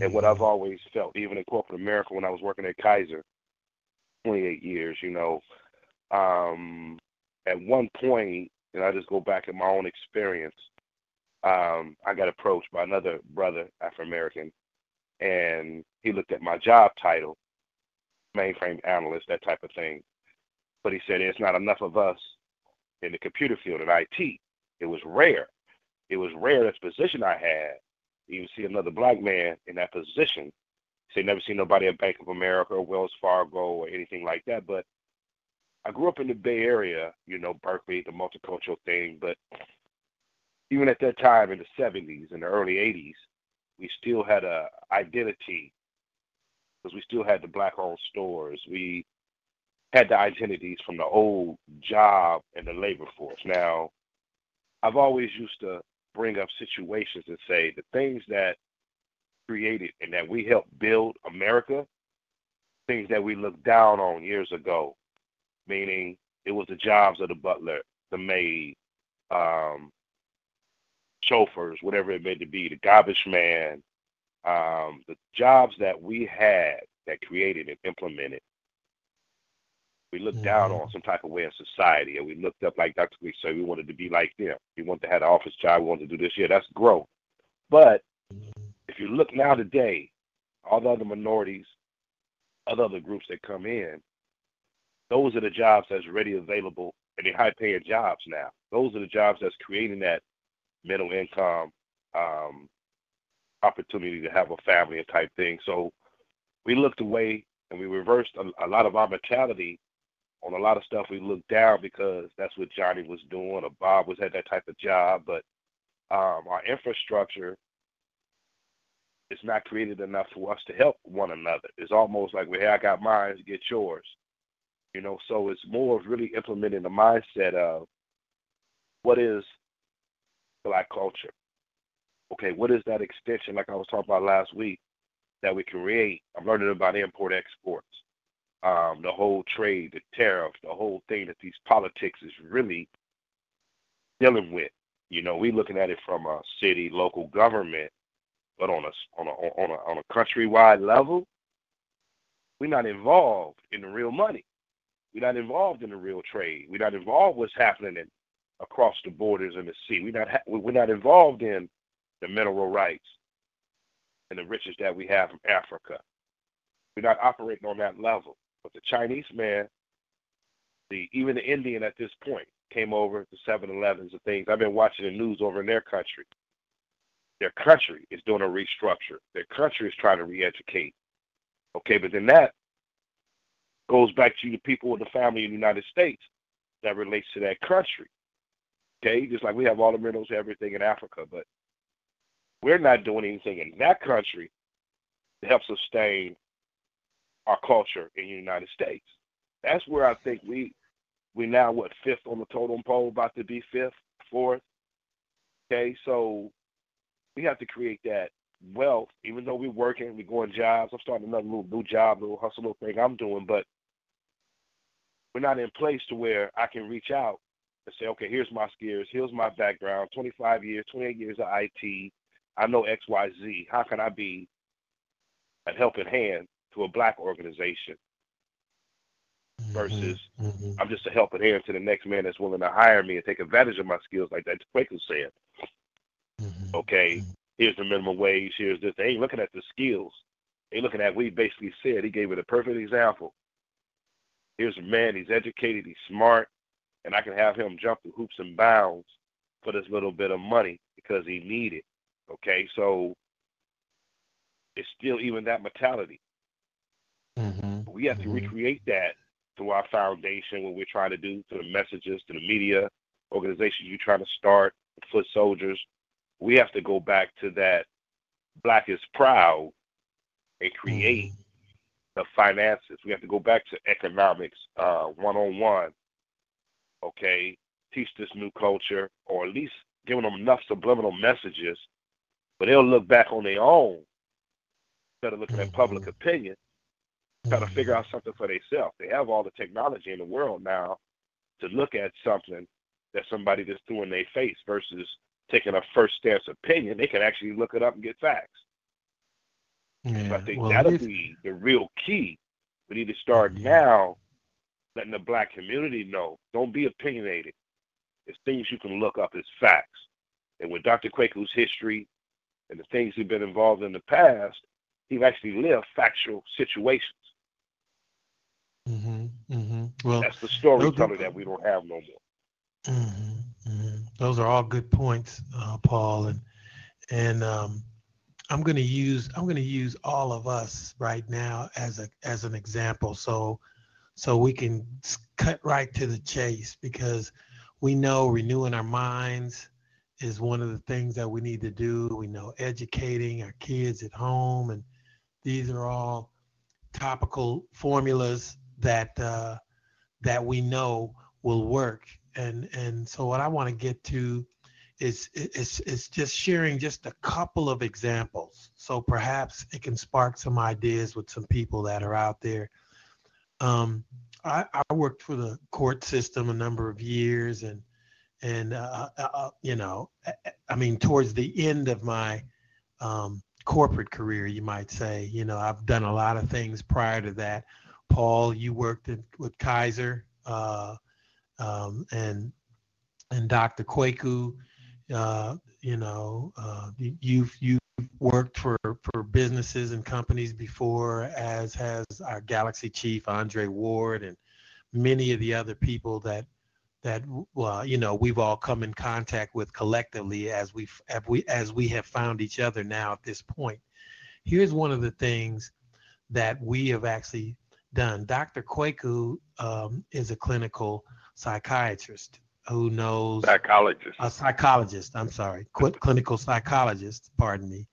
and what I've always felt, even in corporate America when I was working at Kaiser, 28 years. You know, um, at one point, and I just go back in my own experience, um, I got approached by another brother, Afro American, and he looked at my job title, mainframe analyst, that type of thing. But he said it's not enough of us in the computer field in IT. It was rare. It was rare this position I had. You see another black man in that position. Say never seen nobody at Bank of America or Wells Fargo or anything like that. But I grew up in the Bay Area, you know, Berkeley, the multicultural thing. But even at that time in the 70s and the early 80s, we still had a identity because we still had the black-owned stores. We had the identities from the old job and the labor force. Now, I've always used to bring up situations and say the things that created and that we helped build America, things that we looked down on years ago, meaning it was the jobs of the butler, the maid, um, chauffeurs, whatever it may to be, the garbage man, um, the jobs that we had that created and implemented. We looked down on some type of way in society, and we looked up like Dr. Lee said. We wanted to be like them. We wanted to have an office job. We wanted to do this. Yeah, that's growth. But if you look now today, all the other minorities, other other groups that come in, those are the jobs that's ready available and they're high paying jobs now. Those are the jobs that's creating that middle income um, opportunity to have a family and type thing. So we looked away and we reversed a, a lot of our mentality on a lot of stuff. We looked down because that's what Johnny was doing or Bob was at that type of job. But um, our infrastructure is not created enough for us to help one another. It's almost like, well, hey, I got mine, get yours. You know, so it's more of really implementing the mindset of what is black culture. Okay, what is that extension, like I was talking about last week, that we create? I'm learning about import exports, um, the whole trade, the tariff, the whole thing that these politics is really dealing with. You know, we're looking at it from a city, local government, but on a on a on a on a countrywide level, we're not involved in the real money. We're not involved in the real trade. We're not involved what's happening in, across the borders in the sea. We're not ha- we're not involved in the mineral rights and the riches that we have from Africa. We're not operating on that level. But the Chinese man, the even the Indian at this point came over to 7-Elevens and things. I've been watching the news over in their country. Their country is doing a restructure. Their country is trying to re-educate. Okay, but then that goes back to the people in the family in the United States that relates to that country. Okay, just like we have all the minerals, everything in Africa, but we're not doing anything in that country to help sustain our culture in the United States. That's where I think we we now what fifth on the totem pole, about to be fifth, fourth. Okay, so we have to create that wealth, even though we're working, we're going jobs. I'm starting another little new job, little hustle, little thing I'm doing, but we're not in place to where I can reach out and say, okay, here's my skills, here's my background, 25 years, 28 years of IT. I know X, Y, Z. How can I be a helping hand to a black organization versus Mhm. I'm just a helping hand to the next man that's willing to hire me and take advantage of my skills, like that Kwaku said. Mhm. Okay, here's the minimum wage, here's this. They ain't looking at the skills. They looking at we basically said. He gave it a perfect example. Here's a man, he's educated, he's smart, and I can have him jump through hoops and bounds for this little bit of money because he need it. Okay, so it's still even that mentality. Mhm. We have to Mhm. recreate that through our foundation, what we're trying to do to the messages, to the media, organizations you're trying to start, foot soldiers. We have to go back to that black is proud and create Mhm. the finances. We have to go back to economics, uh, one-on-one. Okay, teach this new culture, or at least giving them enough subliminal messages, but they'll look back on their own instead of looking at public Mhm. opinion, try to figure out something for themselves. They have all the technology in the world now to look at something that somebody just threw in their face versus taking a first stance opinion. They can actually look it up and get facts. So I think Well, that'll if- be the real key. We need to start now letting the black community know. Don't be opinionated. It's things you can look up as facts. And with Dr. Kwaku's history and the things he's been involved in the past, he's actually lived factual situations. Mhm. Mhm. Well, That's the storyteller that we don't have no more. Mhm, mhm. Those are all good points, uh, Paul, and and um, I'm going to use I'm going to use all of us right now as a as an example, so so we can cut right to the chase because we know renewing our minds is one of the things that we need to do. We know educating our kids at home, and these are all topical formulas that uh, that we know will work. And and so what I want to get to is is is just sharing just a couple of examples. So perhaps it can spark some ideas with some people that are out there. Um, I, I worked for the court system a number of years, and and uh, uh, uh, you know, I, mean, towards the end of my um, corporate career, you might say. You know, I've done a lot of things prior to that. Paul, you worked with Kaiser, uh, um, and and Dr. Kwaku. Uh, you know, uh, you- you've you've worked for for businesses and companies before, as has our Galaxy chief Andre Ward and many of the other people that that you know, we've all come in contact with collectively as we as we as we have found each other now at this point. Here's one of the things that we have actually done. Dr. Kwaku um, is a clinical psychiatrist who knows Psychologist. a psychologist. I'm sorry, clinical psychologist. Pardon me.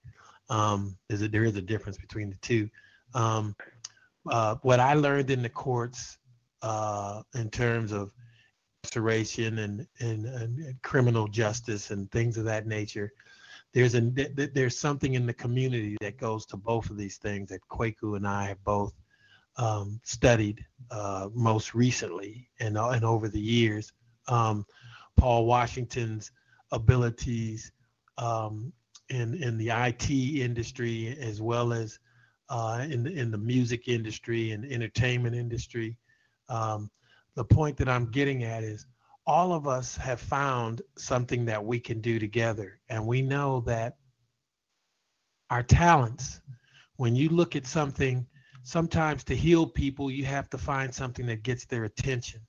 Um, there's a, there is a difference between the two. Um, uh, what I learned in the courts uh, in terms of incarceration and, and, and criminal justice and things of that nature. There's a th- th- there's something in the community that goes to both of these things that Kwaku and I have both um, studied uh, most recently and uh, and over the years. Um, Paul Washington's abilities um, in in the IT industry as well as uh, in the in the music industry and entertainment industry. Um, the point that I'm getting at is all of us have found something that we can do together, and we know that our talents. When you look at something, sometimes to heal people, you have to find something that gets their attention.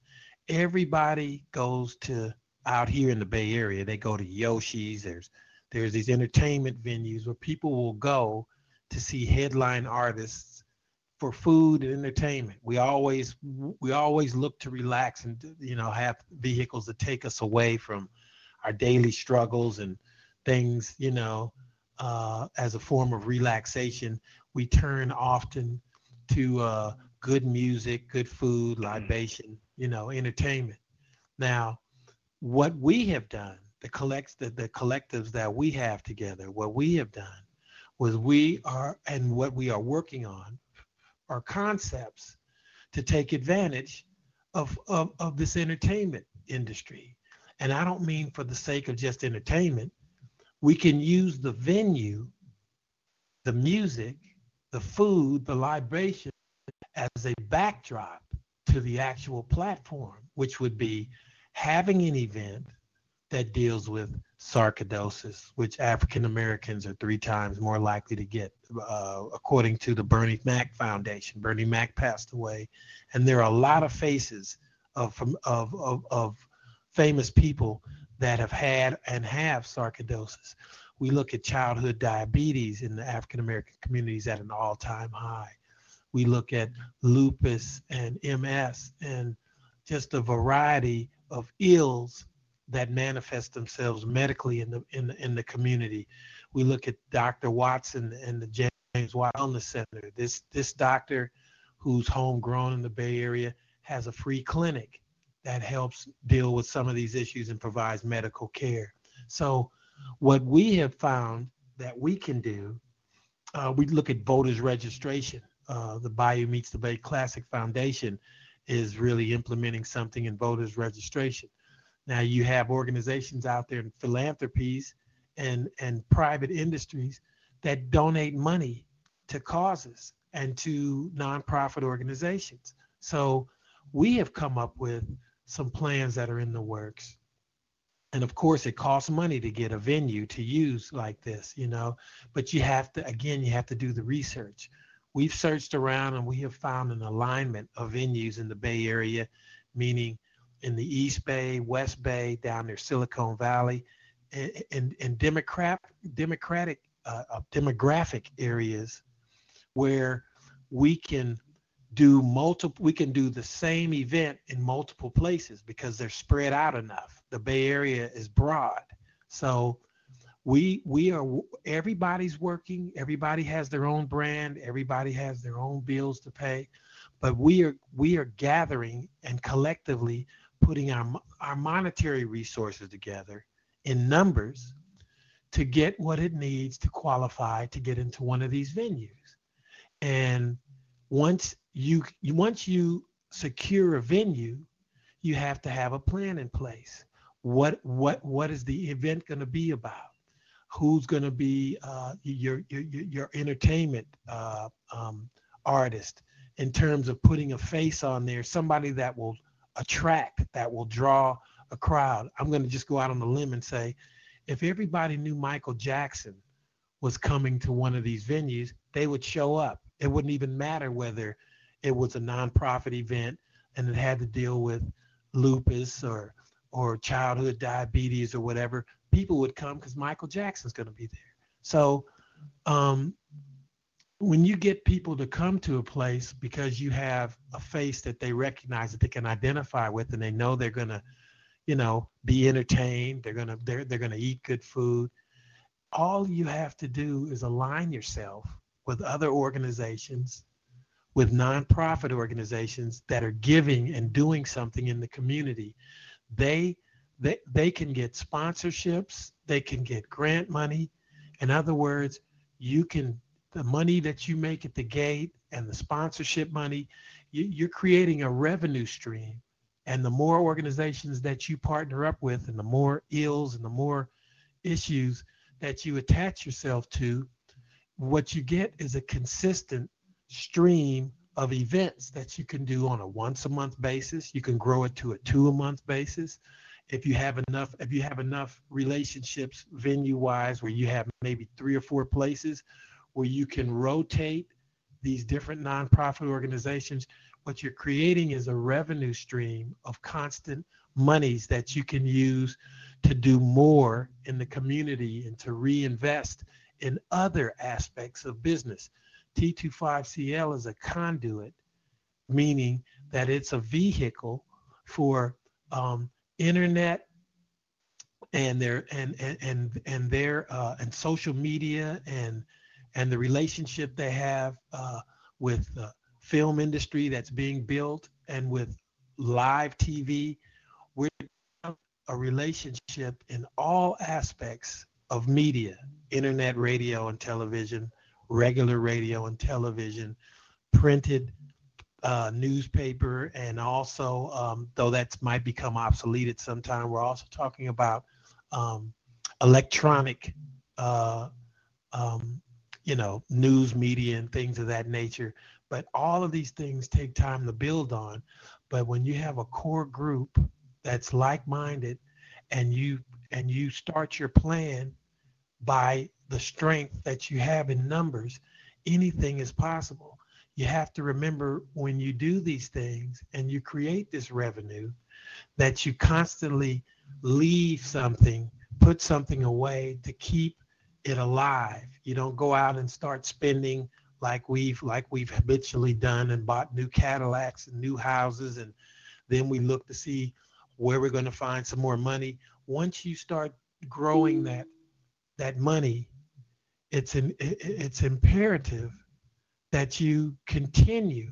Everybody goes to out here in the Bay Area. They go to Yoshi's. There's there's these entertainment venues where people will go to see headline artists for food and entertainment. We always we always look to relax and you know have vehicles that take us away from our daily struggles and things. You know, uh, as a form of relaxation, we turn often to uh, good music, good food, libation, you know, entertainment. Now, what we have done, the collects the, the collectives that we have together, what we have done was we are and what we are working on are concepts to take advantage of, of, of this entertainment industry. And I don't mean for the sake of just entertainment. We can use the venue, the music, the food, the libation as a backdrop to the actual platform, which would be having an event that deals with sarcoidosis, which African Americans are three times more likely to get, uh, according to the Bernie Mac Foundation. Bernie Mac passed away, and there are a lot of faces of of of, of famous people that have had and have sarcoidosis. We look at childhood diabetes in the African American communities at an all-time high. We look at lupus and MS and just a variety of ills that manifest themselves medically in the in the, in the community. We look at Dr. Watson and the James Watt Wellness Center. This this doctor, who's homegrown in the Bay Area, has a free clinic that helps deal with some of these issues and provides medical care. So, what we have found that we can do, uh, we look at voters registration. Uh, the Bayou Meets the Bay Classic Foundation is really implementing something in voters registration. Now you have organizations out there and philanthropies and, and private industries that donate money to causes and to nonprofit organizations. So we have come up with some plans that are in the works. And of course, it costs money to get a venue to use like this, you know, but you have to, again, you have to do the research. We've searched around and we have found an alignment of venues in the Bay Area, meaning in the East Bay, West Bay, down near Silicon Valley, and, and, and Democrat, democratic, uh, uh, demographic areas where we can do multiple we can do the same event in multiple places because they're spread out enough. The bay area is broad. So we we are everybody's working. Everybody has their own brand. Everybody has their own bills to pay. But we are we are gathering and collectively putting our, our monetary resources together in numbers to get what it needs to qualify to get into one of these venues. And once you once you secure a venue, you have to have a plan in place. What what what is the event going to be about? Who's going to be uh, your, your your entertainment uh, um, artist in terms of putting a face on there, somebody that will attract, that will draw a crowd. I'm going to just go out on a limb and say, if everybody knew Michael Jackson was coming to one of these venues, they would show up. It wouldn't even matter whether it was a nonprofit event and it had to deal with lupus or or childhood diabetes or whatever. People would come because Michael Jackson's going to be there. So um, when you get people to come to a place because you have a face that they recognize that they can identify with and they know they're going to you know be entertained they're going to they're, they're going to eat good food all you have to do is align yourself with other organizations with nonprofit organizations that are giving and doing something in the community. They they, they can get sponsorships they can get grant money. In other words you can the money that you make at the gate and the sponsorship money, you, are creating a revenue stream. And the more organizations that you partner up with, and the more ills and the more issues that you attach yourself to, what you get is a consistent stream of events that you can do on a once a month basis. You can grow it to a two a month basis. If you have enough, if you have enough relationships venue wise where you have maybe three or four places where you can rotate these different nonprofit organizations. What you're creating is a revenue stream of constant monies that you can use to do more in the community and to reinvest in other aspects of business. T25CL is a conduit, meaning that it's a vehicle for um, internet and their and and and, and their uh, and social media and and the relationship they have uh, with the film industry that's being built and with live TV. We're a relationship in all aspects of media, internet, radio, and television, regular radio and television, printed uh, newspaper, and also, um, though that might become obsolete at some time, we're also talking about um, electronic uh, um, you know, news media and things of that nature. But all of these things take time to build on. But when you have a core group that's like-minded and you and you start your plan by the strength that you have in numbers, anything is possible. You have to remember when you do these things and you create this revenue that you constantly leave something, put something away to keep it alive. You don't go out and start spending like we've like we've habitually done and bought new Cadillacs and new houses and then we look to see where we're going to find some more money. Once you start growing that that money, it's an it's imperative that you continue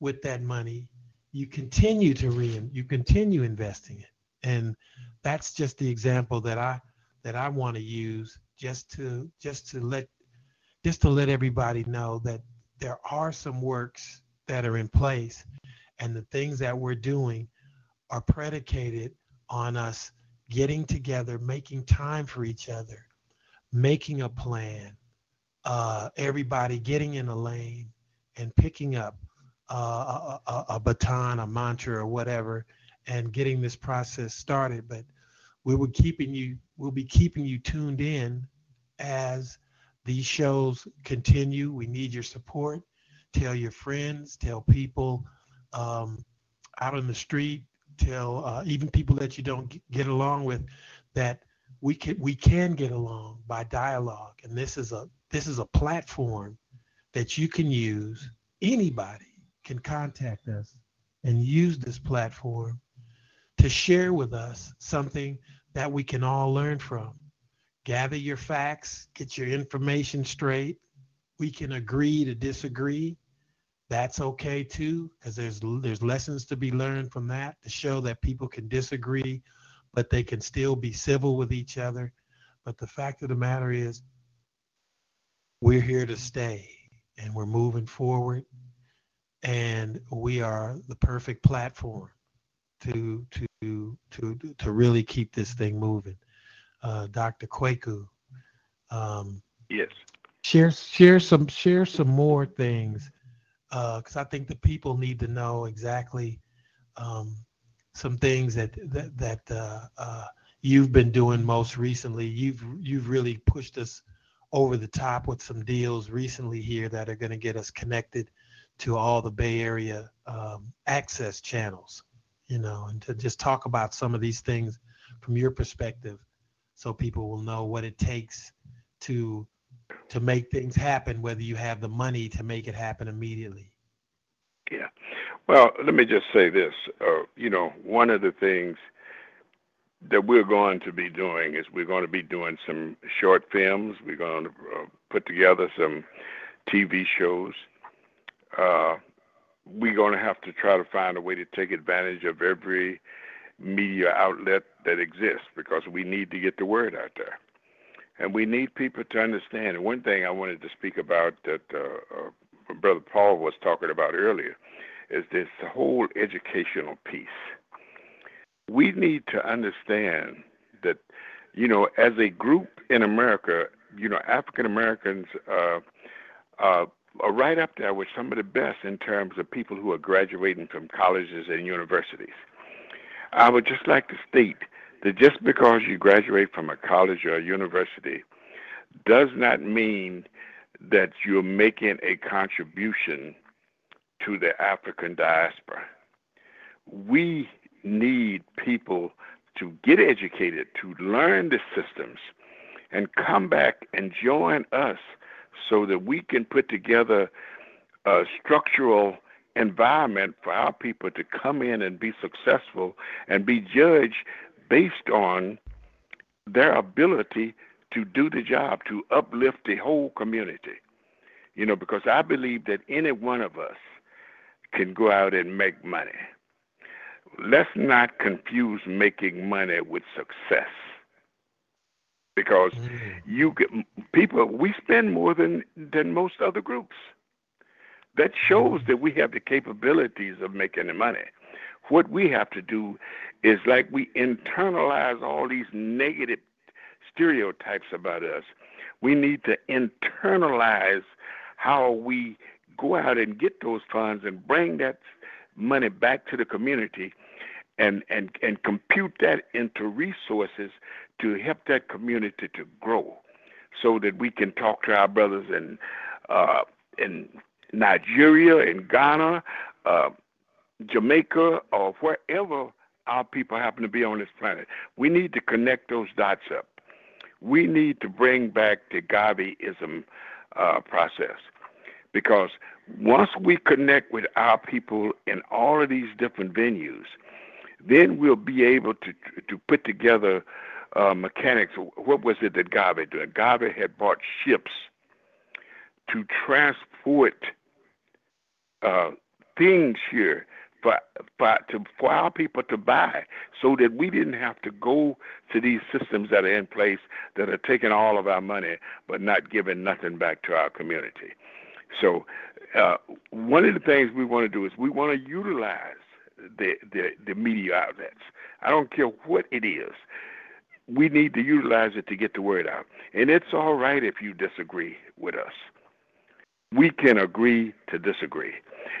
with that money. You continue to re you continue investing it. And that's just the example that I that I want to use just to just to let just to let everybody know that there are some works that are in place and the things that we're doing are predicated on us getting together, making time for each other, making a plan, uh, everybody getting in a lane and picking up uh, a, a, a, baton, a mantra, or whatever, and getting this process started. But we will keeping you, we'll be keeping you tuned in as these shows continue. We need your support. Tell your friends, tell people um, out on the street, tell uh, even people that you don't get along with that we can we can get along by dialogue. And this is a this is a platform that you can use. Anybody can contact us and use this platform to share with us something that we can all learn from gather your facts, get your information straight. We can agree to disagree. That's okay too, because there's there's lessons to be learned from that to show that people can disagree, but they can still be civil with each other. But the fact of the matter is, we're here to stay, and we're moving forward, and we are the perfect platform to to to to to really keep this thing moving uh, Dr. Kwaku. Um, yes. Share share some share some more things because uh, I think the people need to know exactly um, some things that that, that uh, uh, you've been doing most recently. You've you've really pushed us over the top with some deals recently here that are going to get us connected to all the Bay Area um, access channels, you know, and to just talk about some of these things from your perspective so people will know what it takes to to make things happen whether you have the money to make it happen immediately. Yeah. Well let me just say this uh, you know one of the things that we're going to be doing is we're going to be doing some short films. We're going to uh, put together some tv shows. Uh, we're going to have to try to find a way to take advantage of every media outlet that exists because we need to get the word out there. And we need people to understand. And one thing I wanted to speak about that uh, uh, Brother Paul was talking about earlier is this whole educational piece. We need to understand that, you know, as a group in America, you know, African Americans uh, uh, are right up there with some of the best in terms of people who are graduating from colleges and universities. I would just like to state that just because you graduate from a college or a university does not mean that you're making a contribution to the African diaspora. We need people to get educated, to learn the systems, and come back and join us so that we can put together a structural environment for our people to come in and be successful and be judged based on their ability to do the job, to uplift the whole community. You know, because I believe that any one of us can go out and make money. Let's not confuse making money with success. Because mm. you get people we spend more than than most other groups. That shows that we have the capabilities of making the money. What we have to do is like we internalize all these negative stereotypes about us. We need to internalize how we go out and get those funds and bring that money back to the community and, and, and compute that into resources to help that community to grow so that we can talk to our brothers in, uh, in Nigeria, in Ghana, uh, Jamaica, or wherever our people happen to be on this planet. We need to connect those dots up. We need to bring back the Garveyism uh, process because once we connect with our people in all of these different venues, then we'll be able to to put together uh, mechanics. What was it that Garvey did? Garvey had bought ships to transport uh, things here for for to for our people to buy, so that we didn't have to go to these systems that are in place that are taking all of our money but not giving nothing back to our community. So, uh, one of the things we want to do is we want to utilize the, the the media outlets. I don't care what it is. We need to utilize it to get the word out. And it's all right if you disagree with us. We can agree to disagree.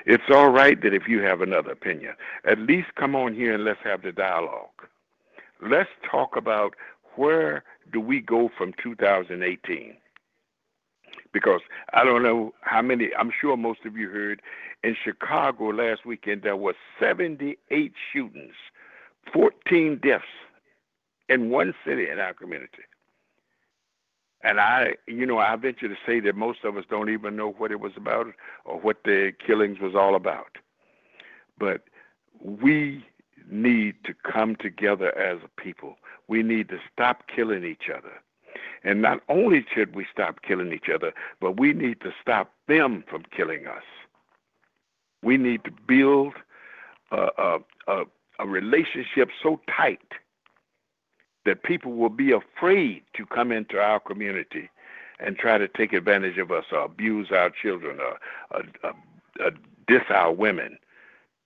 It's all right that if you have another opinion, at least come on here and let's have the dialogue. Let's talk about where do we go from 2018? Because I don't know how many, I'm sure most of you heard in Chicago last weekend there were 78 shootings, 14 deaths in one city in our community. And I, you know, I venture to say that most of us don't even know what it was about or what the killings was all about. But we need to come together as a people. We need to stop killing each other. And not only should we stop killing each other, but we need to stop them from killing us. We need to build a, a, a, a relationship so tight that people will be afraid to come into our community and try to take advantage of us or abuse our children or, or, or, or diss our women.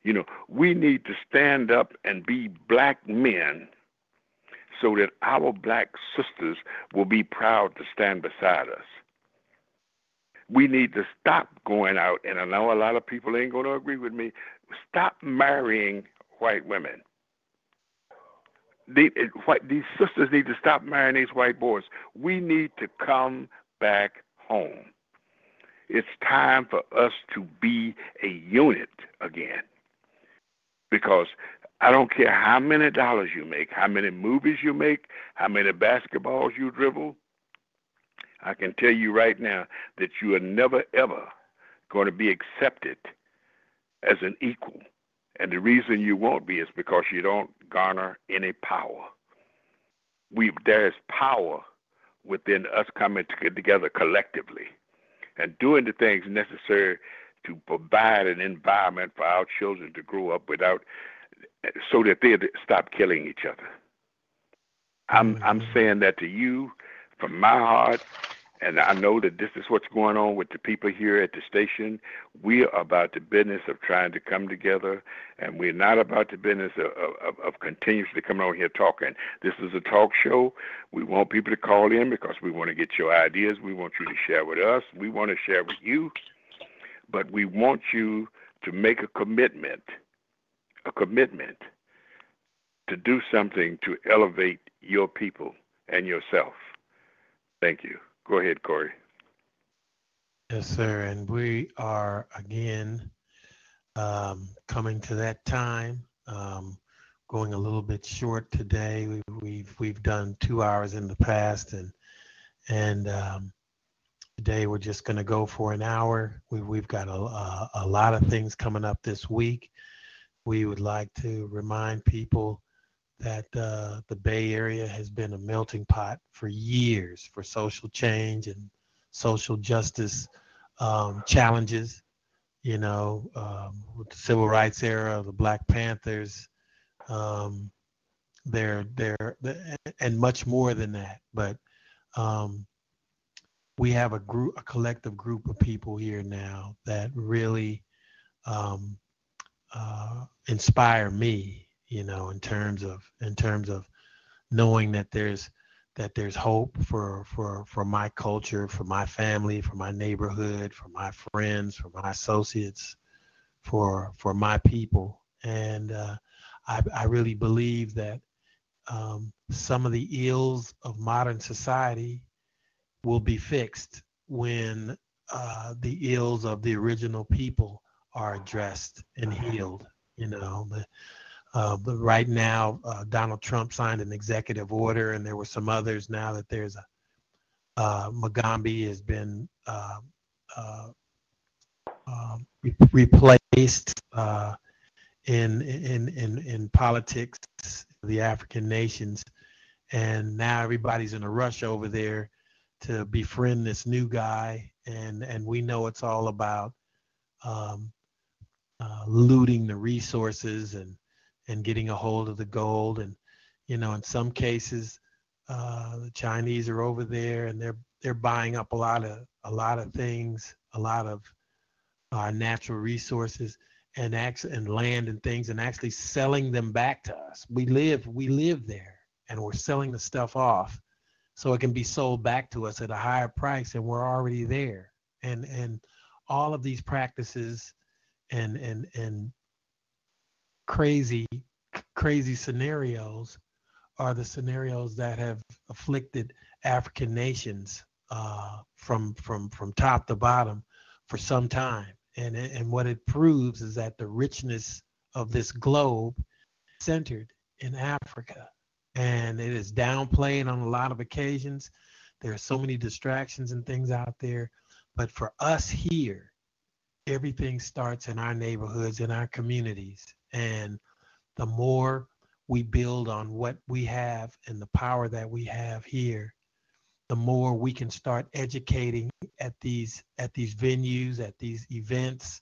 You know, we need to stand up and be black men so that our black sisters will be proud to stand beside us. We need to stop going out, and I know a lot of people ain't going to agree with me. Stop marrying white women. They, eh, white, these sisters need to stop marrying these white boys. We need to come back home. It's time for us to be a unit again. Because I don't care how many dollars you make, how many movies you make, how many basketballs you dribble. I can tell you right now that you are never, ever going to be accepted as an equal. And the reason you won't be is because you don't garner any power. We there is power within us coming together collectively and doing the things necessary to provide an environment for our children to grow up without so that they stop killing each other. I'm I'm mm-hmm. saying that to you from my heart and I know that this is what's going on with the people here at the station. We are about the business of trying to come together, and we're not about the business of, of, of continuously coming on here talking. This is a talk show. We want people to call in because we want to get your ideas. We want you to share with us. We want to share with you. But we want you to make a commitment, a commitment to do something to elevate your people and yourself. Thank you. Go ahead, Corey. Yes, sir. And we are again um, coming to that time. Um, going a little bit short today. We've we've, we've done two hours in the past, and and um, today we're just going to go for an hour. We, we've got a, a, a lot of things coming up this week. We would like to remind people that uh, the Bay Area has been a melting pot for years for social change and social justice um, challenges. You know, um, with the civil rights era, the Black Panthers, um, they're, and much more than that. But um, we have a group, a collective group of people here now that really um, uh, inspire me you know, in terms of in terms of knowing that there's that there's hope for for for my culture, for my family, for my neighborhood, for my friends, for my associates, for for my people, and uh, I, I really believe that um, some of the ills of modern society will be fixed when uh, the ills of the original people are addressed and healed. You know, the, uh, but right now, uh, Donald Trump signed an executive order, and there were some others now that there's a uh, Mugabe has been uh, uh, um, re- replaced uh, in, in in in politics, the African nations, and now everybody's in a rush over there to befriend this new guy, and and we know it's all about um, looting the resources and and getting a hold of the gold, and you know in some cases uh, the Chinese are over there and they're they're buying up a lot of a lot of things, a lot of our natural resources and actually and land and things and actually selling them back to us. We live we live there and we're selling the stuff off so it can be sold back to us at a higher price and we're already there. And and all of these practices and and and crazy crazy scenarios are the scenarios that have afflicted African nations uh, from from from top to bottom for some time. And and what it proves is that the richness of this globe centered in Africa, and it is downplayed on a lot of occasions. There are so many distractions and things out there, but for us here, everything starts in our neighborhoods, in our communities, and the more we build on what we have and the power that we have here, the more we can start educating at these at these venues, at these events,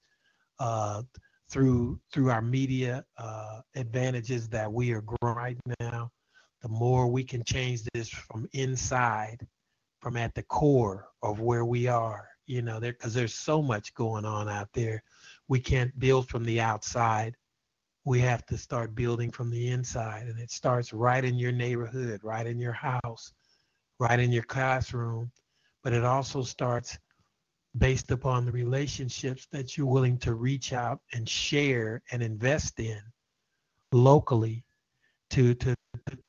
uh, through through our media uh, advantages that we are growing right now. The more we can change this from inside, from at the core of where we are, you know, there because there's so much going on out there. We can't build from the outside we have to start building from the inside and it starts right in your neighborhood right in your house right in your classroom. But it also starts based upon the relationships that you're willing to reach out and share and invest in locally to to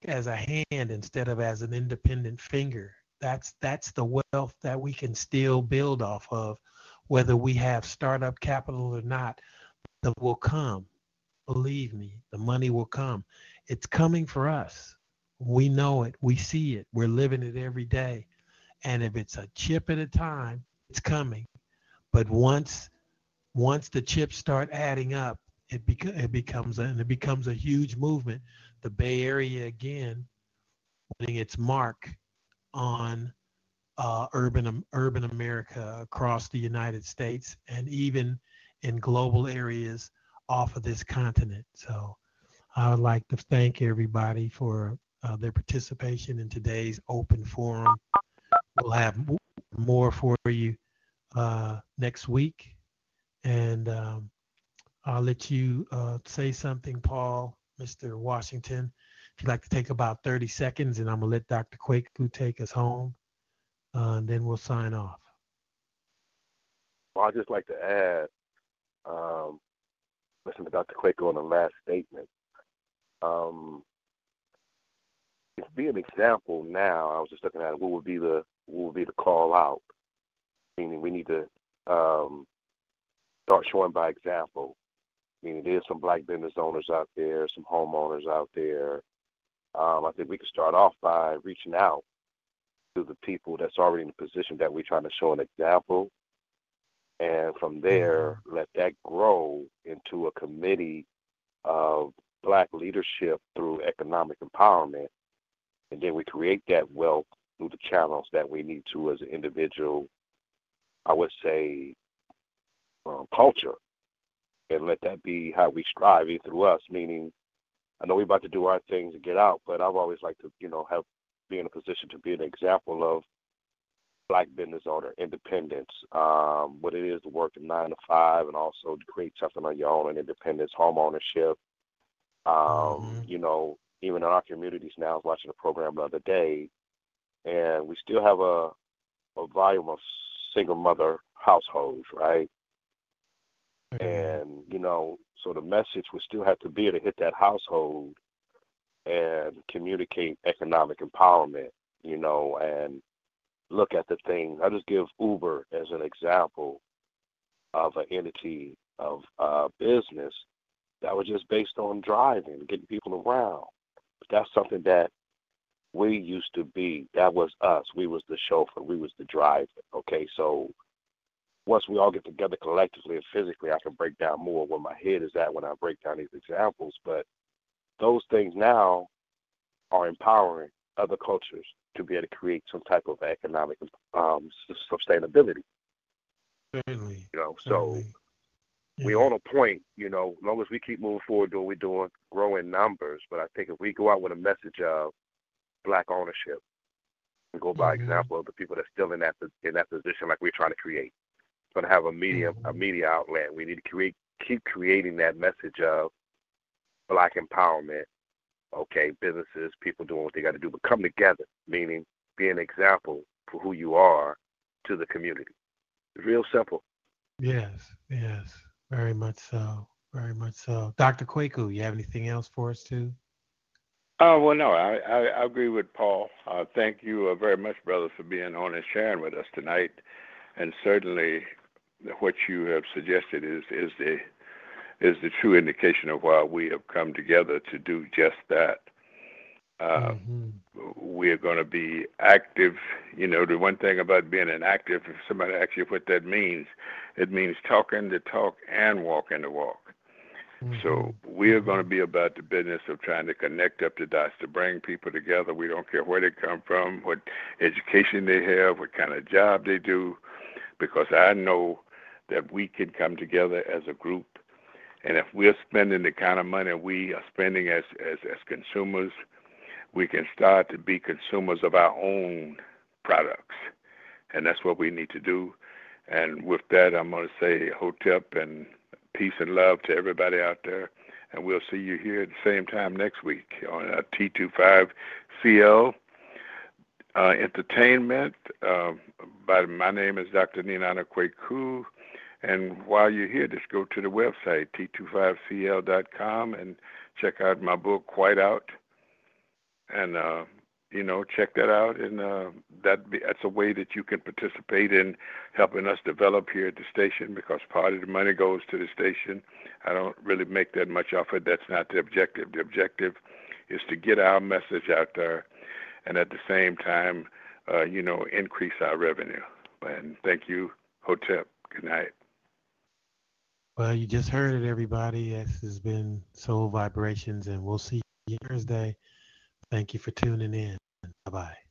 as a hand instead of as an independent finger. That's that's the wealth that we can still build off of whether we have startup capital or not that will come Believe me, the money will come. It's coming for us. We know it. We see it. We're living it every day. And if it's a chip at a time, it's coming. But once once the chips start adding up, it, beca- it becomes a, and it becomes a huge movement. The Bay Area again, putting its mark on uh, urban urban America across the United States and even in global areas off of this continent. So I would like to thank everybody for uh, their participation in today's open forum. We'll have more for you uh, next week. And um, I'll let you uh, say something, Paul, Mr. Washington. If you'd like to take about 30 seconds, and I'm going to let Dr. Kwaku take us home, uh, and then we'll sign off. Well, I'd just like to add um, listen to Dr. Kwaku on the last statement. Um, to be an example now, I was just looking at what would be the what would be the call out. Meaning we need to um, start showing by example. Meaning there's some black business owners out there, some homeowners out there. Um, I think we could start off by reaching out to the people that's already in the position that we're trying to show an example and from there let that grow into a committee of black leadership through economic empowerment. And then we create that wealth through the channels that we need to as an individual i would say um, culture. And let that be how we strive through us meaning i know we're about to do our things and get out but i've always liked to you know have be in a position to be an example of black business owner, independence, um, what it is to work nine to five, and also to create something on your own and independence, home ownership. Um, mm-hmm. You know, even in our communities now, I was watching a program the other day, and we still have a a volume of single mother households, right? And, you know, so the message would still have to be to hit that household and communicate economic empowerment, you know, and look at the thing. I just give Uber as an example of an entity of uh, business that was just based on driving, getting people around. But that's something that we used to be. That was us. We was the chauffeur. We was the driver. Okay, so once we all get together collectively and physically, I can break down more where my head is at when I break down these examples. But those things now are empowering other cultures to be able to create some type of economic um, sustainability. Certainly. You know, so yeah. we on a point. You know, as long as we keep moving forward doing what we're doing, growing numbers. But I think if we go out with a message of black ownership, and go by mm-hmm. example of the people that's still in that in that position, like we're trying to create, going to have a media mm-hmm. a media outlet. We need to create keep creating that message of black empowerment. Okay, businesses, people doing what they got to do, but come together, meaning be an example for who you are to the community. It's real simple. Yes, yes, very much so, very much so. Dr. Kwaku, you have anything else for us too? Oh well, no, I, I, I agree with Paul. Uh, thank you uh, very much, brother, for being on and sharing with us tonight. And certainly, what you have suggested is is the is the true indication of why we have come together to do just that. Uh, mm-hmm. We are going to be active. You know, the one thing about being an active, if somebody asks you what that means, it means talking the talk and walking the walk. Mm-hmm. So we are going to be about the business of trying to connect up the dots to bring people together. We don't care where they come from, what education they have, what kind of job they do, because I know that we can come together as a group. And if we're spending the kind of money we are spending as, as, as consumers, we can start to be consumers of our own products. And that's what we need to do. And with that, I'm going to say hotep and peace and love to everybody out there. And we'll see you here at the same time next week on uh, T25CL uh, Entertainment. Uh, by, my name is Dr. Ninana Kwaku. And while you're here, just go to the website, t25cl.com, and check out my book, White Out. And, uh, you know, check that out. And uh, that be, that's a way that you can participate in helping us develop here at the station because part of the money goes to the station. I don't really make that much off it. That's not the objective. The objective is to get our message out there and at the same time, uh, you know, increase our revenue. And thank you, Hotep. Good night. Well, you just heard it, everybody. This has been Soul Vibrations, and we'll see you Thursday. Thank you for tuning in. Bye bye.